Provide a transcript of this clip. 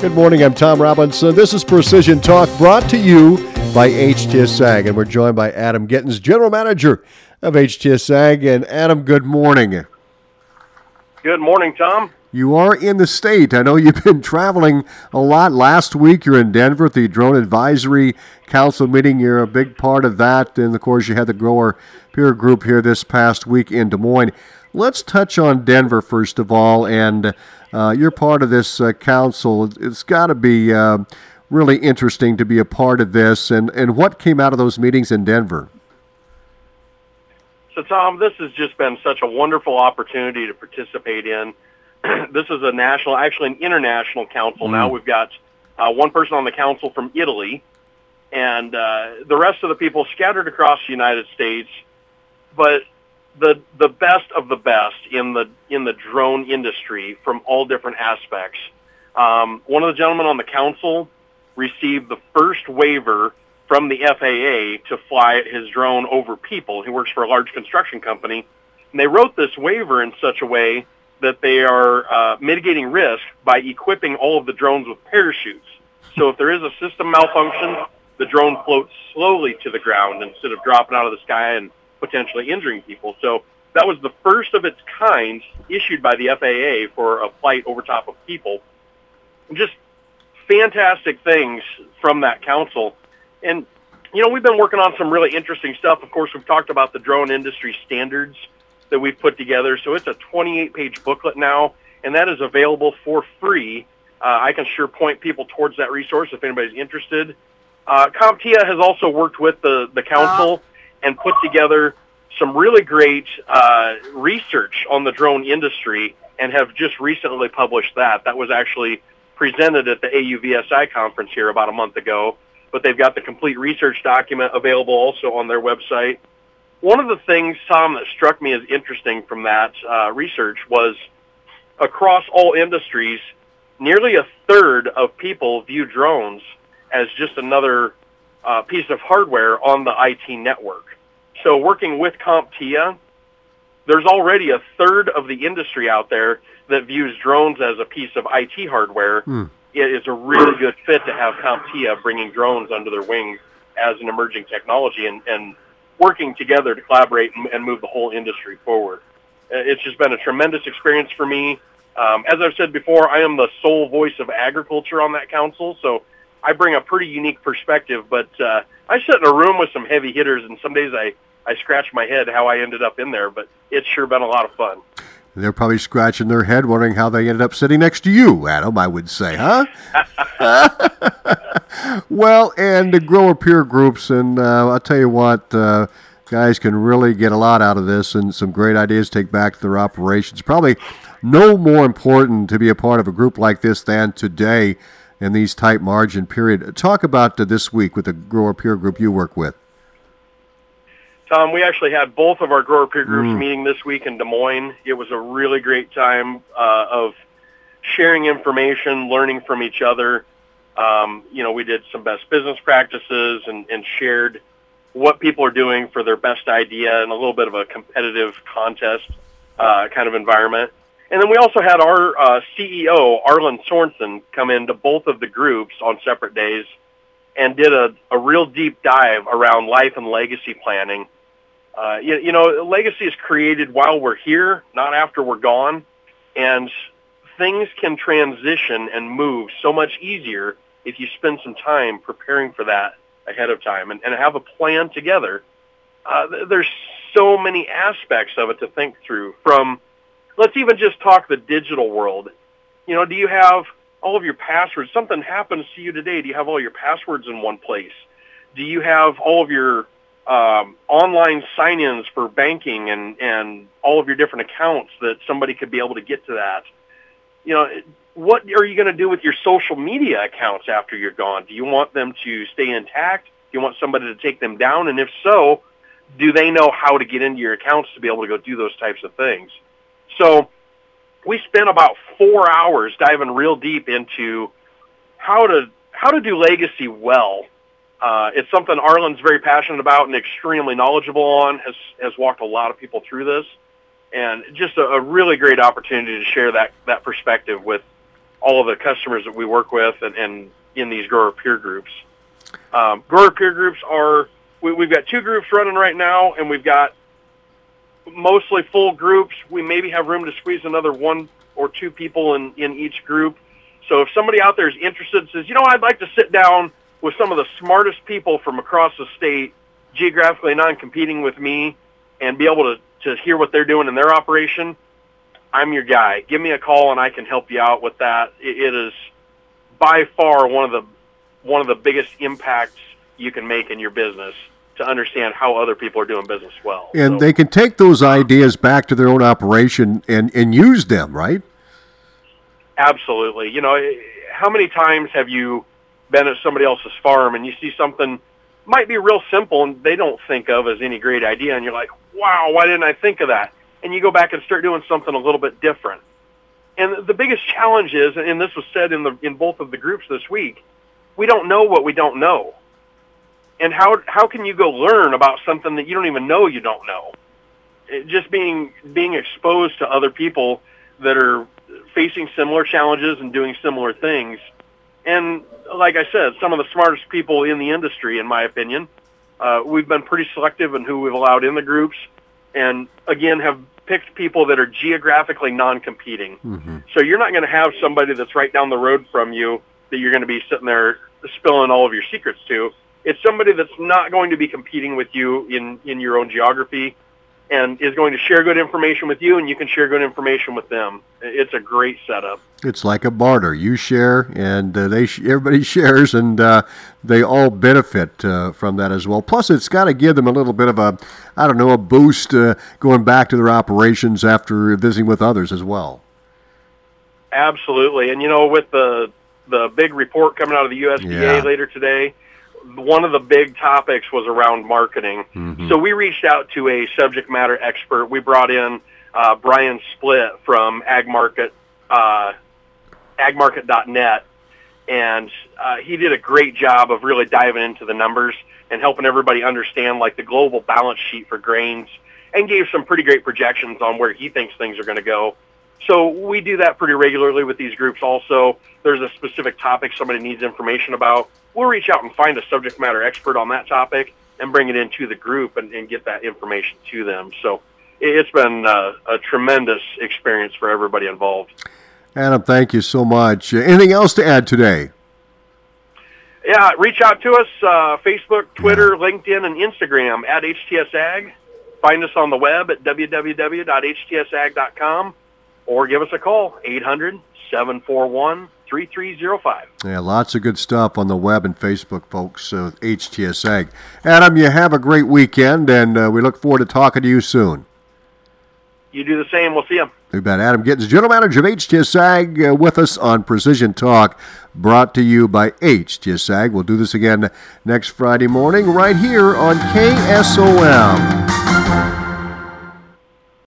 Good morning. I'm Tom Robinson. This is Precision Talk brought to you by HTSAG, and we're joined by Adam Gittins, General Manager of HTSAG. And Adam, good morning. Good morning, Tom. You are in the state. I know you've been traveling a lot. Last week you're in Denver at the Drone Advisory Council meeting. You're a big part of that. And of course, you had the grower peer group here this past week in Des Moines. Let's touch on Denver first of all. And uh, you're part of this uh, council. It's got to be uh, really interesting to be a part of this. And, and what came out of those meetings in Denver? So, Tom, this has just been such a wonderful opportunity to participate in. this is a national, actually an international council mm. now. We've got uh, one person on the council from Italy, and uh, the rest of the people scattered across the United States. But the the best of the best in the in the drone industry from all different aspects. Um, one of the gentlemen on the council received the first waiver from the FAA to fly his drone over people. He works for a large construction company, and they wrote this waiver in such a way that they are uh, mitigating risk by equipping all of the drones with parachutes. So if there is a system malfunction, the drone floats slowly to the ground instead of dropping out of the sky and potentially injuring people. So that was the first of its kind issued by the FAA for a flight over top of people. Just fantastic things from that council. And, you know, we've been working on some really interesting stuff. Of course, we've talked about the drone industry standards that we've put together. So it's a 28-page booklet now, and that is available for free. Uh, I can sure point people towards that resource if anybody's interested. Uh, CompTIA has also worked with the, the council and put together some really great uh, research on the drone industry and have just recently published that. That was actually presented at the AUVSI conference here about a month ago, but they've got the complete research document available also on their website. One of the things, Tom, that struck me as interesting from that uh, research was across all industries, nearly a third of people view drones as just another uh, piece of hardware on the IT network. So working with CompTIA, there's already a third of the industry out there that views drones as a piece of IT hardware. Hmm. It is a really good fit to have CompTIA bringing drones under their wings as an emerging technology and, and working together to collaborate and, and move the whole industry forward. Uh, it's just been a tremendous experience for me. Um, as I've said before, I am the sole voice of agriculture on that council, so I bring a pretty unique perspective. But uh, I sit in a room with some heavy hitters, and some days I I scratch my head how I ended up in there. But it's sure been a lot of fun. They're probably scratching their head, wondering how they ended up sitting next to you, Adam. I would say, huh? well, and the grower peer groups, and uh, I'll tell you what, uh, guys can really get a lot out of this, and some great ideas take back to their operations. Probably no more important to be a part of a group like this than today in these tight margin period. Talk about uh, this week with the grower peer group you work with. Tom, we actually had both of our grower peer groups mm. meeting this week in Des Moines. It was a really great time uh, of sharing information, learning from each other. Um, you know, we did some best business practices and, and shared what people are doing for their best idea and a little bit of a competitive contest uh, kind of environment. And then we also had our uh, CEO, Arlen Sorensen, come into both of the groups on separate days and did a, a real deep dive around life and legacy planning uh, you, you know, legacy is created while we're here, not after we're gone, and things can transition and move so much easier if you spend some time preparing for that ahead of time and, and have a plan together. Uh, there's so many aspects of it to think through. From let's even just talk the digital world. You know, do you have all of your passwords? Something happens to you today. Do you have all your passwords in one place? Do you have all of your um, online sign-ins for banking and, and all of your different accounts that somebody could be able to get to that. You know, what are you going to do with your social media accounts after you're gone? Do you want them to stay intact? Do you want somebody to take them down? And if so, do they know how to get into your accounts to be able to go do those types of things? So we spent about four hours diving real deep into how to how to do legacy well uh, it's something Arlen's very passionate about and extremely knowledgeable on. has has walked a lot of people through this, and just a, a really great opportunity to share that that perspective with all of the customers that we work with and, and in these grower peer groups. Um, grower peer groups are we, we've got two groups running right now, and we've got mostly full groups. We maybe have room to squeeze another one or two people in, in each group. So if somebody out there is interested, says, you know, I'd like to sit down with some of the smartest people from across the state, geographically non-competing with me, and be able to, to hear what they're doing in their operation, I'm your guy. Give me a call and I can help you out with that. It, it is by far one of the one of the biggest impacts you can make in your business to understand how other people are doing business well. And so, they can take those ideas back to their own operation and, and use them, right? Absolutely. You know, how many times have you been at somebody else's farm and you see something might be real simple and they don't think of as any great idea and you're like, wow, why didn't I think of that? And you go back and start doing something a little bit different. And the biggest challenge is, and this was said in the in both of the groups this week, we don't know what we don't know. And how how can you go learn about something that you don't even know you don't know? It, just being being exposed to other people that are facing similar challenges and doing similar things. And like I said, some of the smartest people in the industry, in my opinion. Uh, we've been pretty selective in who we've allowed in the groups, and again have picked people that are geographically non-competing. Mm-hmm. So you're not going to have somebody that's right down the road from you that you're going to be sitting there spilling all of your secrets to. It's somebody that's not going to be competing with you in, in your own geography and is going to share good information with you and you can share good information with them. It's a great setup. It's like a barter. You share and uh, they sh- everybody shares and uh, they all benefit uh, from that as well. Plus it's got to give them a little bit of a I don't know, a boost uh, going back to their operations after visiting with others as well. Absolutely. And you know with the the big report coming out of the USDA yeah. later today, one of the big topics was around marketing. Mm-hmm. So we reached out to a subject matter expert. We brought in uh, Brian Splitt from Ag Market, uh, agmarket.net, and uh, he did a great job of really diving into the numbers and helping everybody understand like the global balance sheet for grains and gave some pretty great projections on where he thinks things are going to go. So we do that pretty regularly with these groups also. There's a specific topic somebody needs information about we'll reach out and find a subject matter expert on that topic and bring it into the group and, and get that information to them. So it's been uh, a tremendous experience for everybody involved. Adam, thank you so much. Anything else to add today? Yeah, reach out to us uh, Facebook, Twitter. LinkedIn, and Instagram at HTSAG. Find us on the web at www.htsag.com or give us a call, 800 741 3305. Yeah, lots of good stuff on the web and Facebook, folks. Uh, HTS Ag. Adam, you have a great weekend, and uh, we look forward to talking to you soon. You do the same. We'll see you. Too bad. Adam Gittins, General Manager of HTS Ag, uh, with us on Precision Talk, brought to you by HTS Ag. We'll do this again next Friday morning right here on KSOM.